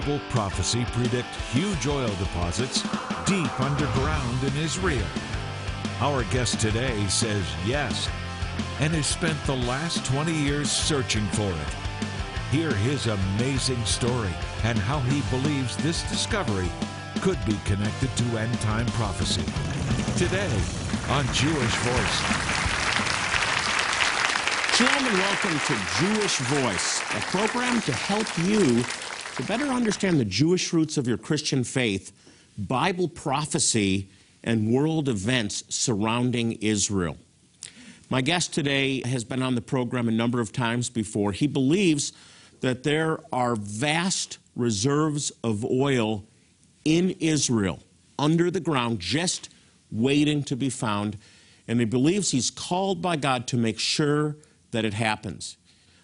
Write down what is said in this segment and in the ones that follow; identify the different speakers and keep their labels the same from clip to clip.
Speaker 1: Bible prophecy predict huge oil deposits deep underground in Israel? Our guest today says yes, and has spent the last 20 years searching for it. Hear his amazing story and how he believes this discovery could be connected to end time prophecy. Today on Jewish Voice.
Speaker 2: And welcome to Jewish Voice, a program to help you to better understand the Jewish roots of your Christian faith, Bible prophecy, and world events surrounding Israel. My guest today has been on the program a number of times before. He believes that there are vast reserves of oil in Israel under the ground, just waiting to be found. And he believes he's called by God to make sure that it happens.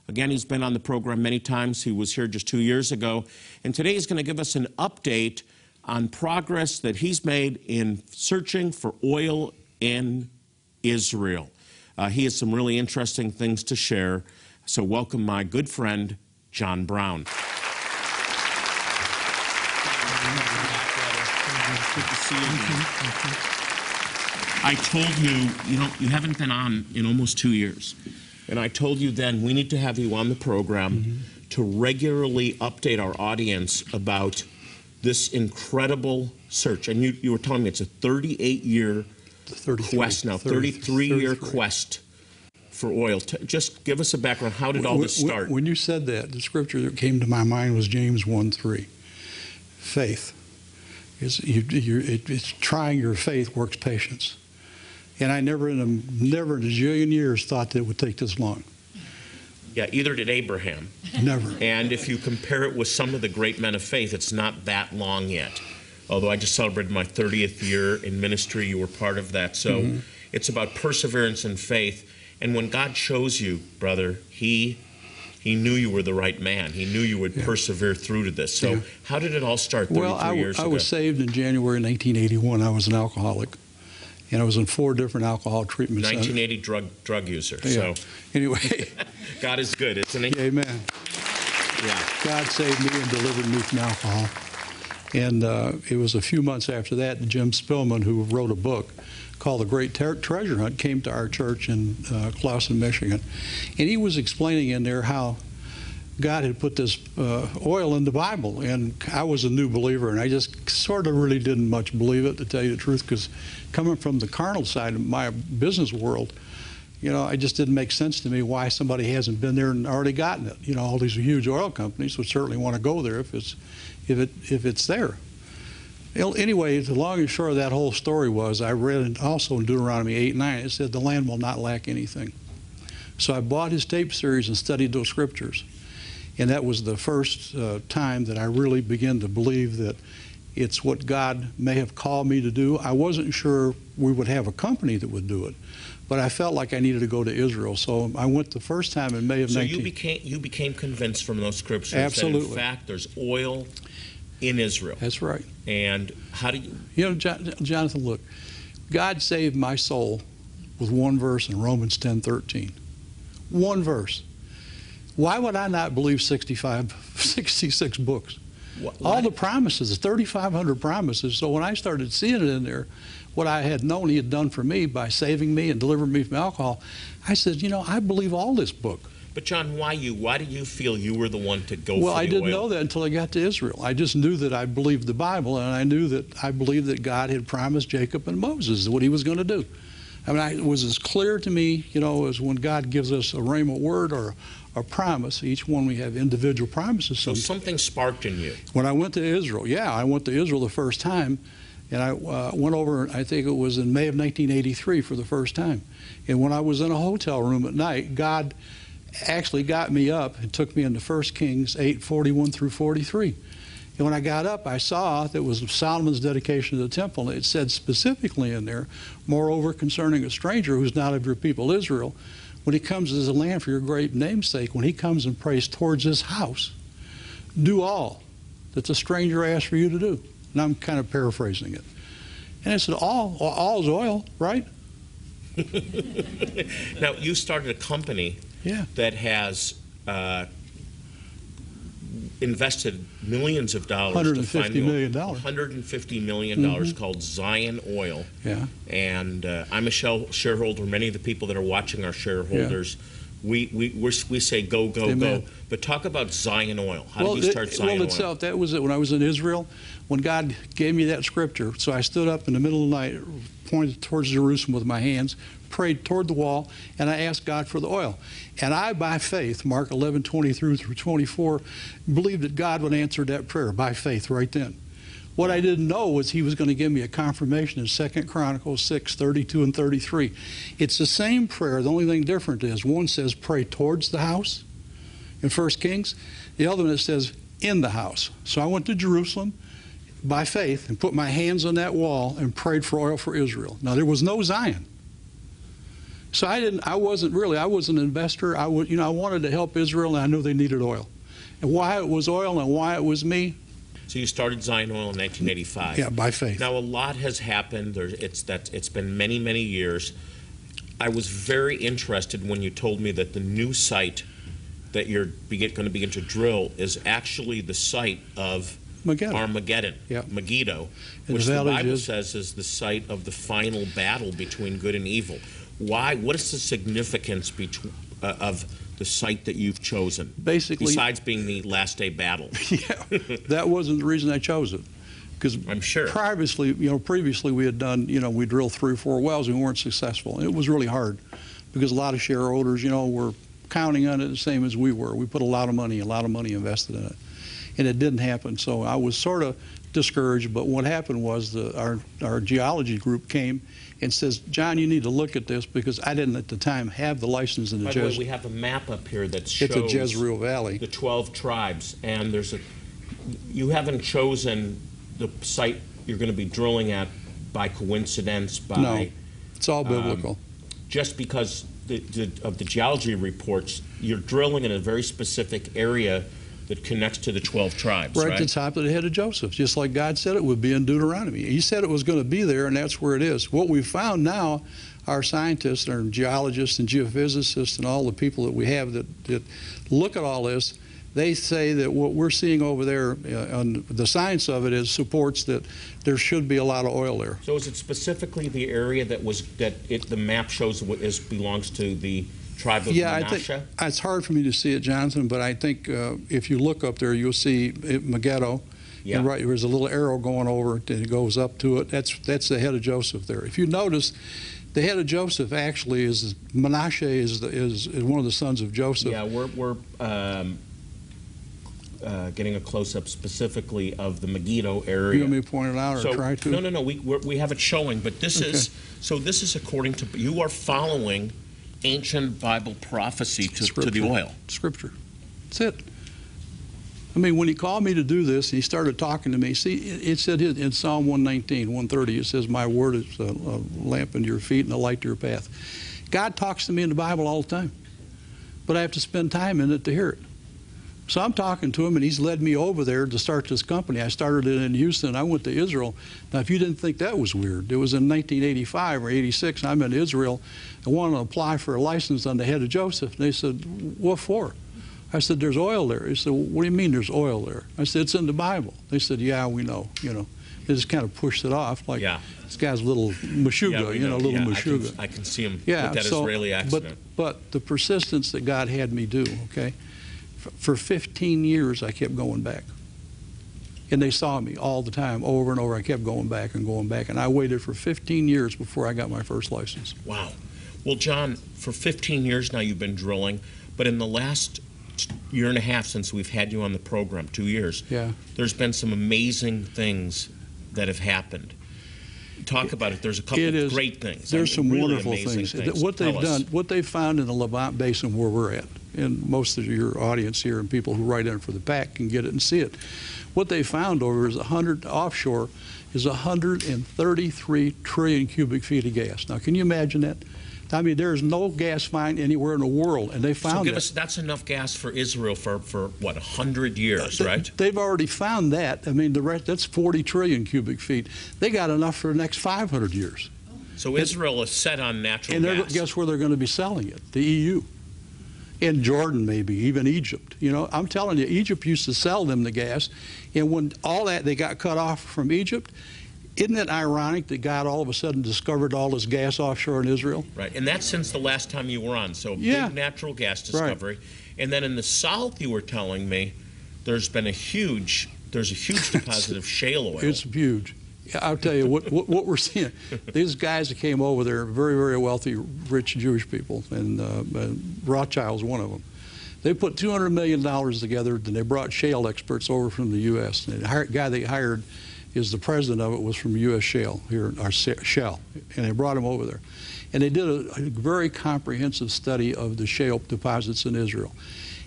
Speaker 2: Again, he's been on the program many times. He was here just two years ago. And today he's going to give us an update on progress that he's made in searching for oil in Israel. Uh, he has some really interesting things to share. So, welcome my good friend, John Brown. I told you, you know, you haven't been on in almost two years. And I told you then we need to have you on the program mm-hmm. to regularly update our audience about this incredible search. And you, you were telling me it's a 38 year quest now, 33 year quest for oil. T- just give us a background. How did all this start?
Speaker 3: When you said that, the scripture that came to my mind was James 1 3. Faith. Is you, it, it's trying your faith works patience. And I never in a, never in a zillion years thought that it would take this long.
Speaker 2: Yeah, either did Abraham.
Speaker 3: Never.
Speaker 2: And if you compare it with some of the great men of faith, it's not that long yet. Although I just celebrated my 30th year in ministry, you were part of that. So mm-hmm. it's about perseverance and faith. And when God shows you, brother, He he knew you were the right man. He knew you would yeah. persevere through to this. So, yeah. how did it all start?
Speaker 3: Well, I,
Speaker 2: years
Speaker 3: I was saved in January 1981. I was an alcoholic and I was in four different alcohol treatment
Speaker 2: 1980 centers. drug drug user. Yeah. So
Speaker 3: anyway,
Speaker 2: God is good, isn't He?
Speaker 3: Amen.
Speaker 2: Yeah.
Speaker 3: God saved me and delivered me from alcohol. And uh, it was a few months after that, Jim Spillman, who wrote a book called The Great Ter- Treasure Hunt, came to our church in uh, Clawson, Michigan. And he was explaining in there how God had put this uh, oil in the Bible, and I was a new believer, and I just sort of really didn't much believe it, to tell you the truth, because coming from the carnal side of my business world, you know, it just didn't make sense to me why somebody hasn't been there and already gotten it. You know, all these huge oil companies would certainly want to go there if it's if it if it's there. Anyway, the long and short of that whole story was I read also in Deuteronomy 8 9, it said, The land will not lack anything. So I bought his tape series and studied those scriptures. And that was the first uh, time that I really began to believe that it's what God may have called me to do. I wasn't sure we would have a company that would do it, but I felt like I needed to go to Israel. So I went the first time in May of
Speaker 2: so
Speaker 3: 19.
Speaker 2: So you became you became convinced from those scriptures
Speaker 3: Absolutely.
Speaker 2: that in fact there's oil in Israel.
Speaker 3: That's right.
Speaker 2: And how do you?
Speaker 3: You know, Jonathan, look, God saved my soul with one verse in Romans 10:13. One verse. Why would I not believe 65, 66 books? What, All the promises, 3,500 promises. So when I started seeing it in there, what I had known He had done for me by saving me and delivering me from alcohol, I said, you know, I believe all this book.
Speaker 2: But John, why you? Why did you feel you were the one to go?
Speaker 3: Well, I didn't
Speaker 2: oil?
Speaker 3: know that until I got to Israel. I just knew that I believed the Bible, and I knew that I believed that God had promised Jacob and Moses what He was going to do. I mean, I, it was as clear to me, you know, as when God gives us a rhema word or a promise. Each one we have individual promises.
Speaker 2: So something sparked in you.
Speaker 3: When I went to Israel, yeah, I went to Israel the first time, and I uh, went over. I think it was in May of 1983 for the first time. And when I was in a hotel room at night, God actually got me up and took me into 1 Kings 8:41 through 43. And when I got up, I saw that it was Solomon's dedication to the temple. It said specifically in there, moreover, concerning a stranger who's not of your people Israel, when he comes as a lamb for your great namesake, when he comes and prays towards his house, do all that the stranger asks for you to do. And I'm kind of paraphrasing it. And it said, all, all is oil, right?
Speaker 2: now, you started a company
Speaker 3: yeah.
Speaker 2: that has uh, invested millions of dollars to find
Speaker 3: 150
Speaker 2: the oil.
Speaker 3: million dollars.
Speaker 2: $150 million called Zion Oil.
Speaker 3: Yeah.
Speaker 2: And uh, I'm a shell- shareholder. Many of the people that are watching are shareholders. We, we, we're, we say go, go,
Speaker 3: Amen.
Speaker 2: go. But talk about Zion Oil. How
Speaker 3: well,
Speaker 2: did you
Speaker 3: it-
Speaker 2: start Zion
Speaker 3: well,
Speaker 2: Oil?
Speaker 3: itself, that was it when I was in Israel, when God gave me that scripture. So I stood up in the middle of the night, pointed towards Jerusalem with my hands, prayed toward the wall, and I asked God for the oil. And I, by faith, Mark 11, 20 through, through 24, believed that God would answer that prayer by faith right then. What I didn't know was he was going to give me a confirmation in 2 Chronicles 6, 32 and 33. It's the same prayer. The only thing different is one says pray towards the house in 1 Kings. The other one says in the house. So I went to Jerusalem by faith and put my hands on that wall and prayed for oil for Israel. Now there was no Zion. So I didn't I wasn't really I was an investor. I was you know I wanted to help Israel and I knew they needed oil. And why it was oil and why it was me,
Speaker 2: so you started Zion Oil in 1985.
Speaker 3: yeah, by faith.
Speaker 2: Now a lot has happened. There's, it's that it's been many many years. I was very interested when you told me that the new site that you're going to begin to drill is actually the site of Armageddon,
Speaker 3: Yeah.
Speaker 2: Megiddo,
Speaker 3: And
Speaker 2: which
Speaker 3: the
Speaker 2: the Bible
Speaker 3: is-
Speaker 2: says is the site of the final battle between good and evil. Why? What is the significance between, uh, of the site that you've chosen?
Speaker 3: Basically
Speaker 2: besides being the last day battle,
Speaker 3: yeah, that wasn't the reason I chose it. Because
Speaker 2: I'm sure.
Speaker 3: previously, you know, previously we had done, you know, we drilled three or four wells and we weren't successful. And it was really hard because a lot of shareholders, you know, were counting on it the same as we were. We put a lot of money, a lot of money invested in it, and it didn't happen. So I was sort of discouraged. But what happened was the, our our geology group came and says, John, you need to look at this because I didn't at the time have the license in the
Speaker 2: By the way, we have a map up here that shows
Speaker 3: it's a Jezreel Valley.
Speaker 2: the 12 tribes, and there's a. You haven't chosen the site you're going to be drilling at by coincidence, by
Speaker 3: No. It's all
Speaker 2: Um,
Speaker 3: biblical.
Speaker 2: just because the, the, of the geology reports. You're drilling in a very specific area that connects to the 12 tribes,
Speaker 3: right,
Speaker 2: right?
Speaker 3: at the top of the head of Joseph, just like God said it would be in Deuteronomy. He said it was going to be there, and that's where it is. What we found now, our scientists, and our geologists, and geophysicists, and all the people that we have that, that look at all this, they say that what we're seeing over there, uh, on the science of it is supports that there should be a lot of oil there.
Speaker 2: So is it specifically the area that was that it, the map shows what is belongs to the tribe of
Speaker 3: Yeah, I
Speaker 2: Menashe?
Speaker 3: think it's hard for me to see it, Jonathan, but I think uh, if you look up there, you'll see it, Megiddo.
Speaker 2: Yeah.
Speaker 3: And right, there's a little arrow going over it, and it goes up to it. That's that's the head of Joseph there. If you notice, the head of Joseph actually is Menashe is the, is, is one of the sons of Joseph.
Speaker 2: Yeah, we're, we're um, uh, getting a close-up specifically of the Megiddo area.
Speaker 3: You want me to point it out or
Speaker 2: so,
Speaker 3: try to?
Speaker 2: No, no, no. We, we're, we have it showing, but this
Speaker 3: Okay.
Speaker 2: is so. This is according to you are following ancient Bible prophecy to, to the oil.
Speaker 3: Scripture. That's it. I mean, when he called me to do this, he started talking to me. See, it, said in Psalm 119, 130, it says, My word is a, a lamp unto your feet and a light to your path. God talks to me in the Bible all the time, but I have to spend time in it to hear it. So I'm talking to him, and he's led me over there to start this company. I started it in Houston. I went to Israel. Now, if you didn't think that was weird, it was in 1985 or 86. I'm in Israel. I wanted to apply for a license on the head of Joseph. And they said, What for? I said, There's oil there. He said, What do you mean there's oil there? I said, It's in the Bible. They said, Yeah, we know. You know, they just kind of pushed it off like
Speaker 2: Yeah.
Speaker 3: this guy's a little mashuga,
Speaker 2: Yeah,
Speaker 3: you know, a little
Speaker 2: yeah, I
Speaker 3: mashuga.
Speaker 2: can, I can see him
Speaker 3: Yeah,
Speaker 2: with that
Speaker 3: so,
Speaker 2: Israeli accent.
Speaker 3: But, but the persistence that God had me do, okay, for, for 15 years I kept going back. And they saw me all the time, over and over. I kept going back and going back. And I waited for 15 years before I got my first license.
Speaker 2: Wow. Well, John, for 15 years now you've been drilling, but in the last year and a half since we've had you on the program, two years,
Speaker 3: Yeah.
Speaker 2: there's been some amazing things that have happened. Talk about it. There's a couple of great things.
Speaker 3: There's
Speaker 2: I
Speaker 3: some
Speaker 2: really
Speaker 3: wonderful
Speaker 2: amazing
Speaker 3: things. What they've
Speaker 2: Tell us.
Speaker 3: done, what they've found in the Levant Basin where we're at, and most of your audience here and people who write in for the pack can get it and see it. What they found over is 100 offshore is 133 trillion cubic feet of gas. Now, can you imagine that? I mean, there is no gas mine anywhere in the world, and they
Speaker 2: So
Speaker 3: found
Speaker 2: give
Speaker 3: that.
Speaker 2: us that's enough gas for Israel for, for what, 100 years,
Speaker 3: They-
Speaker 2: right?
Speaker 3: They've already found that. I mean, the rest, that's 40 trillion cubic feet. They got enough for the next 500 years.
Speaker 2: So Israel is set on natural gas.
Speaker 3: And they're, guess where they're going to be selling it? The EU. in Jordan, maybe even Egypt. You know, I'm telling you, Egypt used to sell them the gas, and when all that they got cut off from Egypt, isn't it ironic that God all of a sudden discovered all this gas offshore in Israel?
Speaker 2: Right, and that's since the last time you were on. So
Speaker 3: Yeah.
Speaker 2: big natural gas discovery, and then in the south, you were telling me there's been a huge there's a huge deposit of shale oil.
Speaker 3: It's huge. Yeah, I'll tell you what, what, what we're seeing. These guys that came over there, very, very wealthy, rich Jewish people, and uh, uh, Rothschild's one of them. They put $200 million together, and they brought shale experts over from the U.S. And the guy they hired is the president of it was from U.S. Shale here, our Shell, and they brought him over there. And they did a, a very comprehensive study of the shale deposits in Israel.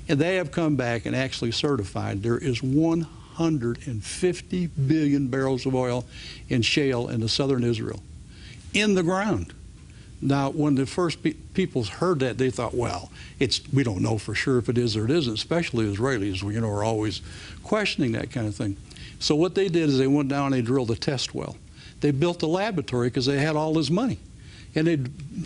Speaker 3: And they have come back and actually certified there is 150 billion barrels of oil in shale in the southern Israel, in the ground. Now, when the first pe- people heard that, they thought, well, it's, we don't know for sure if it is or it isn't, especially Israelis, you know, are always questioning that kind of thing. So what they did is they went down and they drilled a test well. They built the laboratory because they had all this money. And,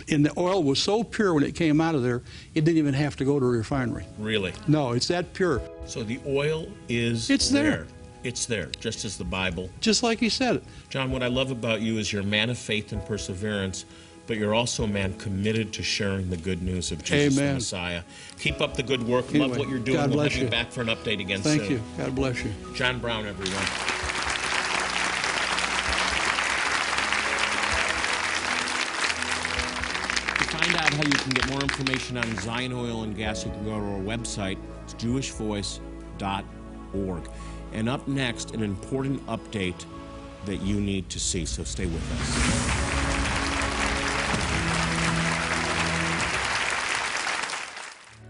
Speaker 3: and the oil was so pure when it came out of there, it didn't even have to go to a refinery.
Speaker 2: really.
Speaker 3: No, it's that pure.
Speaker 2: So the oil is
Speaker 3: It's there.
Speaker 2: It's there, just as the Bible.
Speaker 3: Just like he said it.
Speaker 2: John, what I love about you is you're man of faith and perseverance, but you're also a man committed to sharing the good news of Jesus the Messiah. Keep up the good work. love what you're doing.
Speaker 3: God bless
Speaker 2: we'll you
Speaker 3: you.
Speaker 2: back for an update again
Speaker 3: Thank
Speaker 2: soon.
Speaker 3: you. God bless you.
Speaker 2: John Brown, everyone. To find out how you can get more information on Zion Oil and Gas, you can go to our website. It's jewishvoice.org. And up next, an important update that you need to see. So stay with us.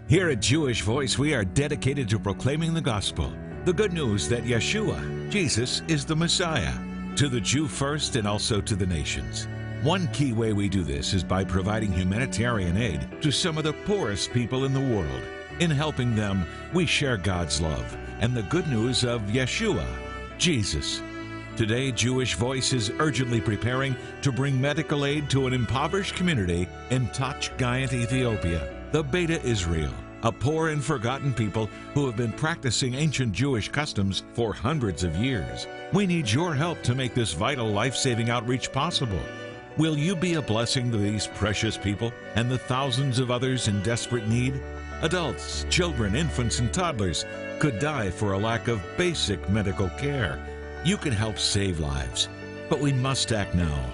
Speaker 1: Here at Jewish Voice, we are dedicated to proclaiming the gospel, the good news that Yeshua, Jesus, is the Messiah, to the Jew first and also to the nations. One key way we do this is by providing humanitarian aid to some of the poorest people in the world. In helping them, we share God's love and the good news of Yeshua, Jesus. Today, Jewish Voice is urgently preparing to bring medical aid to an impoverished community in Tach Gayint, Ethiopia, the Beta Israel, a poor and forgotten people who have been practicing ancient Jewish customs for hundreds of years. We need your help to make this vital life saving outreach possible. Will you be a blessing to these precious people and the thousands of others in desperate need? Adults, children, infants, and toddlers could die for a lack of basic medical care. You can help save lives, but we must act now.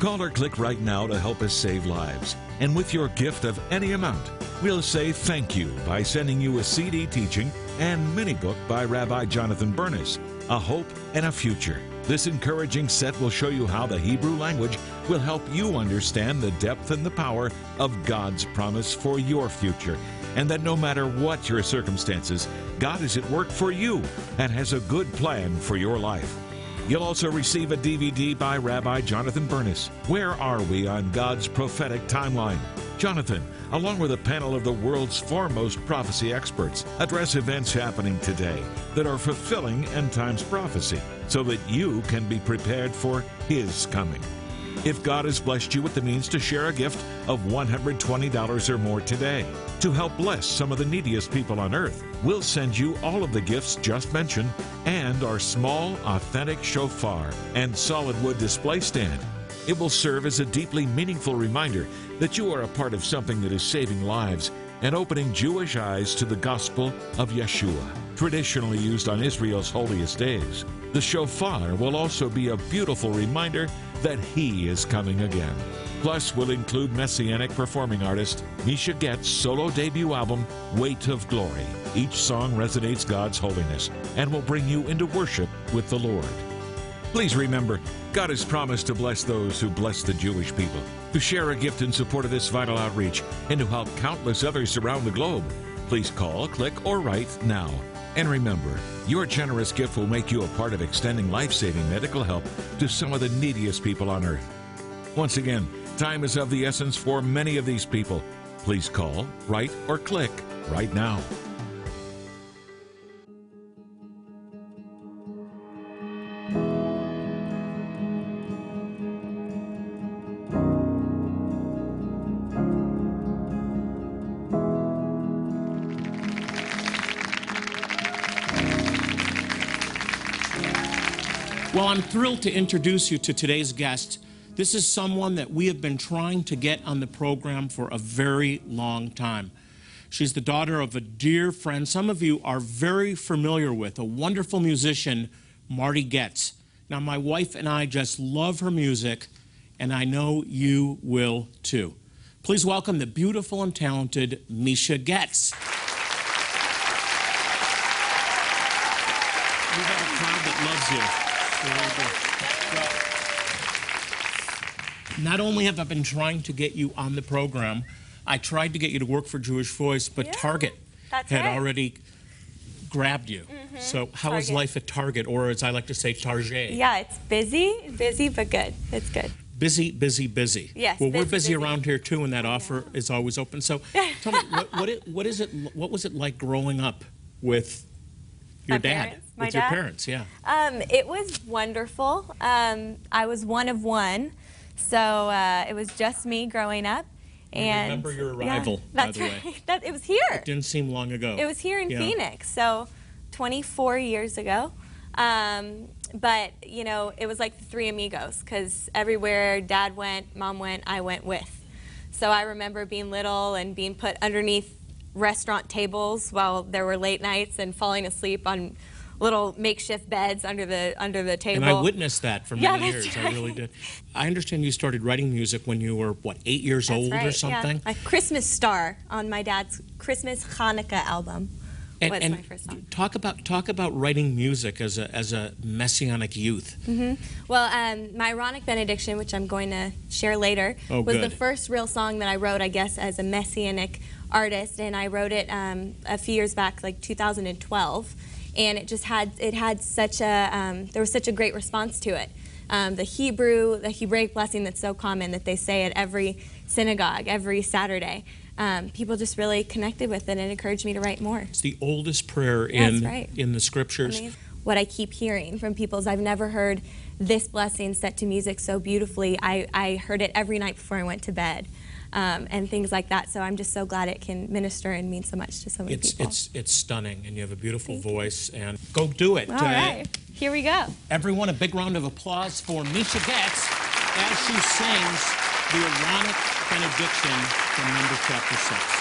Speaker 1: Call or click right now to help us save lives. And with your gift of any amount, we'll say thank you by sending you a CD teaching and mini book by Rabbi Jonathan Bernis, A Hope and a Future. This encouraging set will show you how the Hebrew language will help you understand the depth and the power of God's promise for your future, and that no matter what your circumstances, God is at work for you and has a good plan for your life. You'll also receive a DVD by Rabbi Jonathan Bernis. Where are we on God's prophetic timeline? Jonathan, along with a panel of the world's foremost prophecy experts, address events happening today that are fulfilling end times prophecy so that you can be prepared for His coming. If God has blessed you with the means to share a gift of $120 or more today to help bless some of the neediest people on earth, we'll send you all of the gifts just mentioned and our small, authentic shofar and solid wood display stand. It will serve as a deeply meaningful reminder that you are a part of something that is saving lives and opening Jewish eyes to the gospel of Yeshua, traditionally used on Israel's holiest days. The shofar will also be a beautiful reminder that he is coming again. Plus, we'll include Messianic performing artist Misha Getz' solo debut album, Weight of Glory. Each song resonates God's holiness and will bring you into worship with the Lord. Please remember, God has promised to bless those who bless the Jewish people. To share a gift in support of this vital outreach and to help countless others around the globe, please call, click, or write now. And remember, your generous gift will make you a part of extending life saving medical help to some of the neediest people on earth. Once again, time is of the essence for many of these people. Please call, write, or click right now.
Speaker 4: I'm thrilled to introduce you to today's guest. This is someone that we have been trying to get on the program for a very long time. She's the daughter of a dear friend some of you are very familiar with, a wonderful musician, Marty Getz. Now, my wife and I just love her music, and I know you will too. Please welcome the beautiful and talented Misha Getz. We have a crowd that loves you. Not only have I been trying to get you on the program, I tried to get you to work for Jewish Voice, but
Speaker 5: Yeah,
Speaker 4: Target had
Speaker 5: right.
Speaker 4: already grabbed you. Mm-hmm. So, how is
Speaker 5: Target.
Speaker 4: life at Target, or as I like to say, Target?
Speaker 5: Yeah, it's busy, busy but good. It's good.
Speaker 4: Busy, busy, busy.
Speaker 5: Yes,
Speaker 4: Well, we're
Speaker 5: busy,
Speaker 4: busy
Speaker 5: busy.
Speaker 4: around here too, and that offer is always open. So, tell me, what, what, it, what is it? What was it like growing up with your
Speaker 5: My
Speaker 4: dad?
Speaker 5: parents? My
Speaker 4: with your parents, yeah.
Speaker 5: Um, it was wonderful. Um, I was one of one, so uh, it was just me growing up. And I
Speaker 4: remember your
Speaker 5: yeah,
Speaker 4: arrival, by
Speaker 5: that's
Speaker 4: the way.
Speaker 5: right. That, it was here.
Speaker 4: It didn't seem long ago.
Speaker 5: It was here in
Speaker 4: Yeah.
Speaker 5: Phoenix, so 24 years ago. Um, but you know, it was like the three amigos because everywhere Dad went, Mom went, I went with. So I remember being little and being put underneath restaurant tables while there were late nights and falling asleep on little makeshift beds under the under the table.
Speaker 4: And I witnessed that for many
Speaker 5: that's
Speaker 4: years. I really did. I understand you started writing music when you were what, eight years
Speaker 5: That's
Speaker 4: old
Speaker 5: right,
Speaker 4: or
Speaker 5: yeah.
Speaker 4: something?
Speaker 5: A Christmas star on my dad's Christmas Hanukkah album
Speaker 4: And,
Speaker 5: was
Speaker 4: and
Speaker 5: my first song.
Speaker 4: talk about talk about writing music as a as a messianic youth. Mm -hmm.
Speaker 5: Well, um, my Aaronic benediction, which I'm going to share later,
Speaker 4: Oh,
Speaker 5: was the first real song that I wrote, I guess, as a messianic artist, and I wrote it um, a few years back, like 2012, and it just had it had such a um, there was such a great response to it. Um, the Hebrew, the Hebraic blessing that's so common that they say at every synagogue every Saturday. Um, people just really connected with it and encouraged me to write more.
Speaker 4: It's the oldest prayer in
Speaker 5: right.
Speaker 4: in the scriptures.
Speaker 5: Amazing. What I keep hearing from people is I've never heard this blessing set to music so beautifully. I, I heard it every night before I went to bed um, and things like that. So I'm just so glad it can minister and mean so much to so many
Speaker 4: it's,
Speaker 5: people.
Speaker 4: It's, it's stunning, and you have a beautiful
Speaker 5: Thank
Speaker 4: voice, and go do it.
Speaker 5: All
Speaker 4: uh,
Speaker 5: right. Here we go.
Speaker 4: Everyone, a big round of applause for Misha Getz as she sings the Aaronic benediction from number chapter
Speaker 1: 6.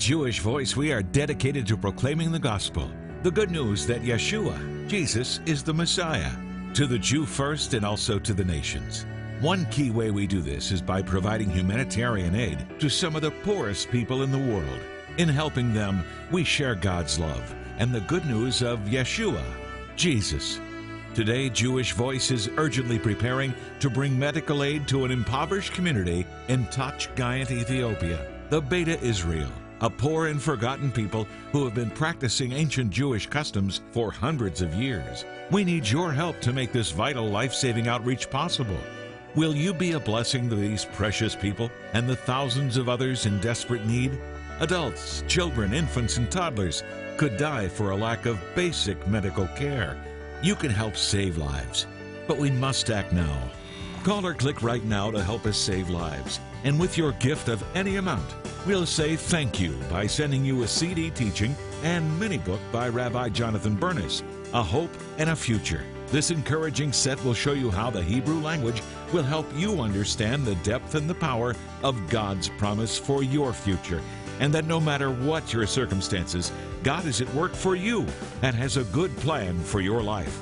Speaker 1: Jewish Voice, we are dedicated to proclaiming the gospel, the good news that Yeshua, Jesus, is the Messiah, to the Jew first and also to the nations. One key way we do this is by providing humanitarian aid to some of the poorest people in the world. In helping them, we share God's love and the good news of Yeshua, Jesus. Today, Jewish Voice is urgently preparing to bring medical aid to an impoverished community in Tach Gayint, Ethiopia, the Beta Israel, a poor and forgotten people who have been practicing ancient Jewish customs for hundreds of years. We need your help to make this vital life saving outreach possible. Will you be a blessing to these precious people and the thousands of others in desperate need? Adults, children, infants, and toddlers could die for a lack of basic medical care. You can help save lives, but we must act now. Call or click right now to help us save lives. And with your gift of any amount, we'll say thank you by sending you a CD teaching and mini book by Rabbi Jonathan Bernis, A Hope and a Future. This encouraging set will show you how the Hebrew language will help you understand the depth and the power of God's promise for your future, and that no matter what your circumstances, God is at work for you and has a good plan for your life.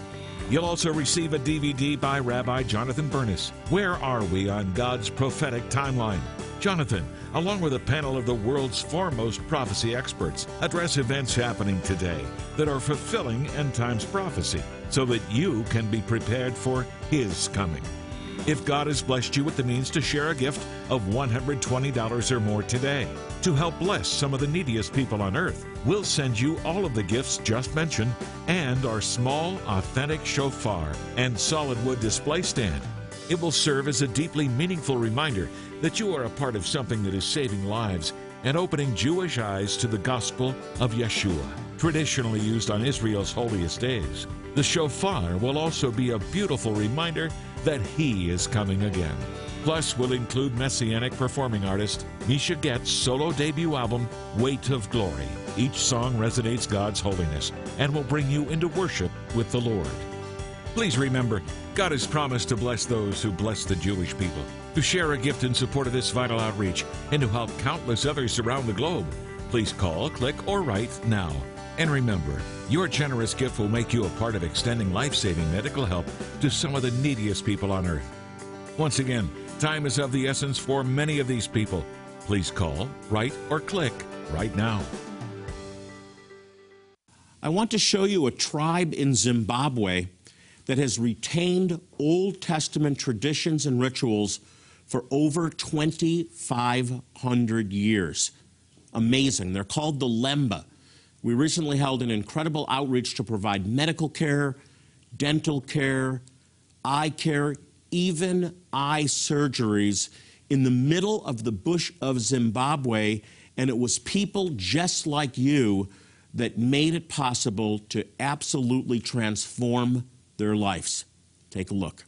Speaker 1: You'll also receive a DVD by Rabbi Jonathan Bernis. Where are we on God's prophetic timeline? Jonathan, along with a panel of the world's foremost prophecy experts, address events happening today that are fulfilling end times prophecy so that you can be prepared for His coming. If God has blessed you with the means to share a gift of $120 or more today to help bless some of the neediest people on earth, we'll send you all of the gifts just mentioned and our small, authentic shofar and solid wood display stand. It will serve as a deeply meaningful reminder that you are a part of something that is saving lives and opening Jewish eyes to the gospel of Yeshua, traditionally used on Israel's holiest days. The shofar will also be a beautiful reminder that he is coming again. Plus, we'll include Messianic performing artist Misha Getz' solo debut album, Weight of Glory. Each song resonates God's holiness and will bring you into worship with the Lord. Please remember, God has promised to bless those who bless the Jewish people. To share a gift in support of this vital outreach and to help countless others around the globe, please call, click, or write now. And remember, your generous gift will make you a part of extending life saving medical help to some of the neediest people on earth. Once again, time is of the essence for many of these people. Please call, write, or click right now.
Speaker 2: I want to show you a tribe in Zimbabwe that has retained Old Testament traditions and rituals for over 2,500 years. Amazing. They're called the Lemba. We recently held an incredible outreach to provide medical care, dental care, eye care, even eye surgeries in the middle of the bush of Zimbabwe. And it was people just like you that made it possible to absolutely transform their lives. Take a look.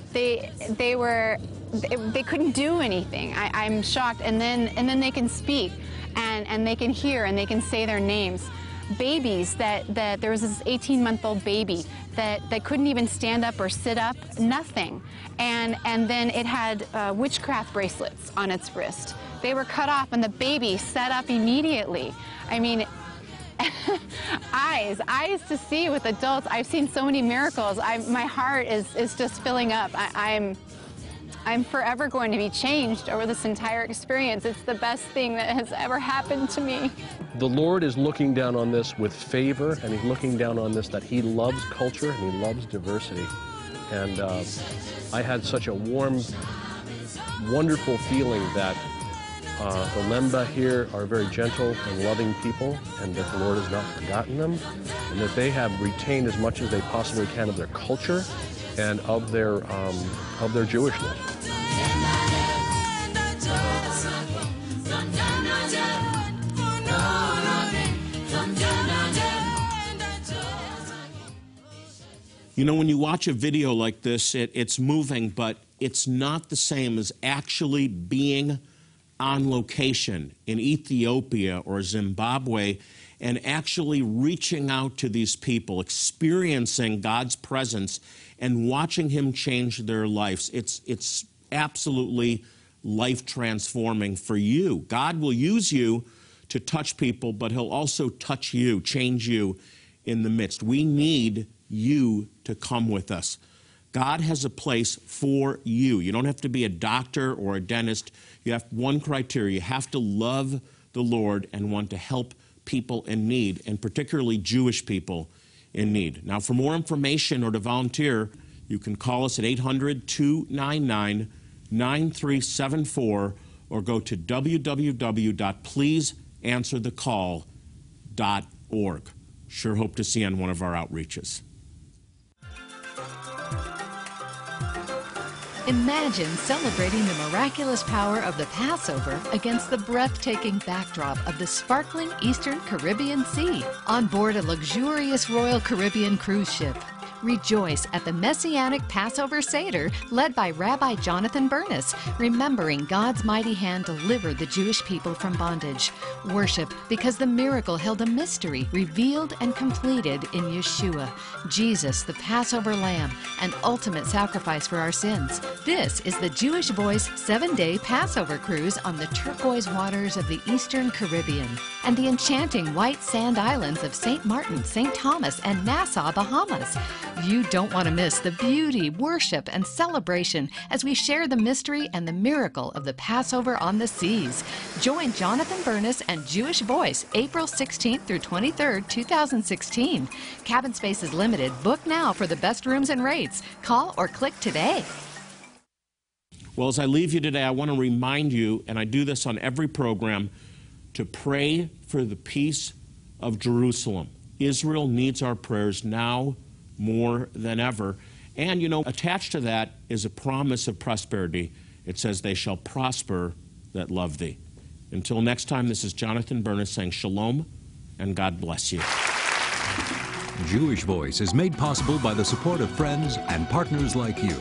Speaker 6: they, they were, they, they couldn't do anything. I, I'm shocked. And then, and then they can speak and, and they can hear and they can say their names. Babies that, that there was this 18 month old baby that, that couldn't even stand up or sit up, nothing. And, and then it had uh, witchcraft bracelets on its wrist. They were cut off and the baby sat up immediately. I mean, eyes, eyes to see with adults. I've seen so many miracles. I, my heart is, is just filling up. I, I'm, I'm forever going to be changed over this entire experience. It's the best thing that has ever happened to me.
Speaker 7: The Lord is looking down on this with favor, and He's looking down on this that He loves culture and He loves diversity. And uh, I had such a warm, wonderful feeling that uh, the Lemba here are very gentle and loving people, and that the Lord has not forgotten them. and that they have retained as much as they possibly can of their culture and of their, um, of their Jewishness.
Speaker 2: You know, when you watch a video like this, it, it's moving, but it's not the same as actually being on location in Ethiopia or Zimbabwe and actually reaching out to these people, experiencing God's presence and watching Him change their lives. It's, it's absolutely life transforming for you. God will use you to touch people, but He'll also touch you, change you in the midst. We need you to come with us. God has a place for you. You don't have to be a doctor or a dentist. You have one criteria. You have to love the Lord and want to help people in need, and particularly Jewish people in need. Now, for more information or to volunteer, you can call us at 800 299 9374 or go to www.pleaseanswerthecall.org. Sure hope to see you on one of our outreaches.
Speaker 8: Imagine celebrating the miraculous power of the Passover against the breathtaking backdrop of the sparkling Eastern Caribbean Sea on board a luxurious Royal Caribbean cruise ship. Rejoice at the Messianic Passover Seder led by Rabbi Jonathan Bernis, remembering God's mighty hand delivered the Jewish people from bondage. Worship because the miracle held a mystery revealed and completed in Yeshua, Jesus, the Passover Lamb, an ultimate sacrifice for our sins. This is the Jewish Voice seven day Passover cruise on the turquoise waters of the Eastern Caribbean and the enchanting white sand islands of St. Martin, St. Thomas, and Nassau, Bahamas. You don't want to miss the beauty, worship, and celebration as we share the mystery and the miracle of the Passover on the seas. Join Jonathan Bernis and Jewish Voice April 16th through 23rd, 2016. Cabin space is limited. Book now for the best rooms and rates. Call or click today.
Speaker 2: Well, as I leave you today, I want to remind you, and I do this on every program, to pray for the peace of Jerusalem. Israel needs our prayers now more than ever. And, you know, attached to that is a promise of prosperity. It says, They shall prosper that love thee. Until next time, this is Jonathan Bernis saying shalom and God bless you.
Speaker 9: Jewish Voice is made possible by the support of friends and partners like you.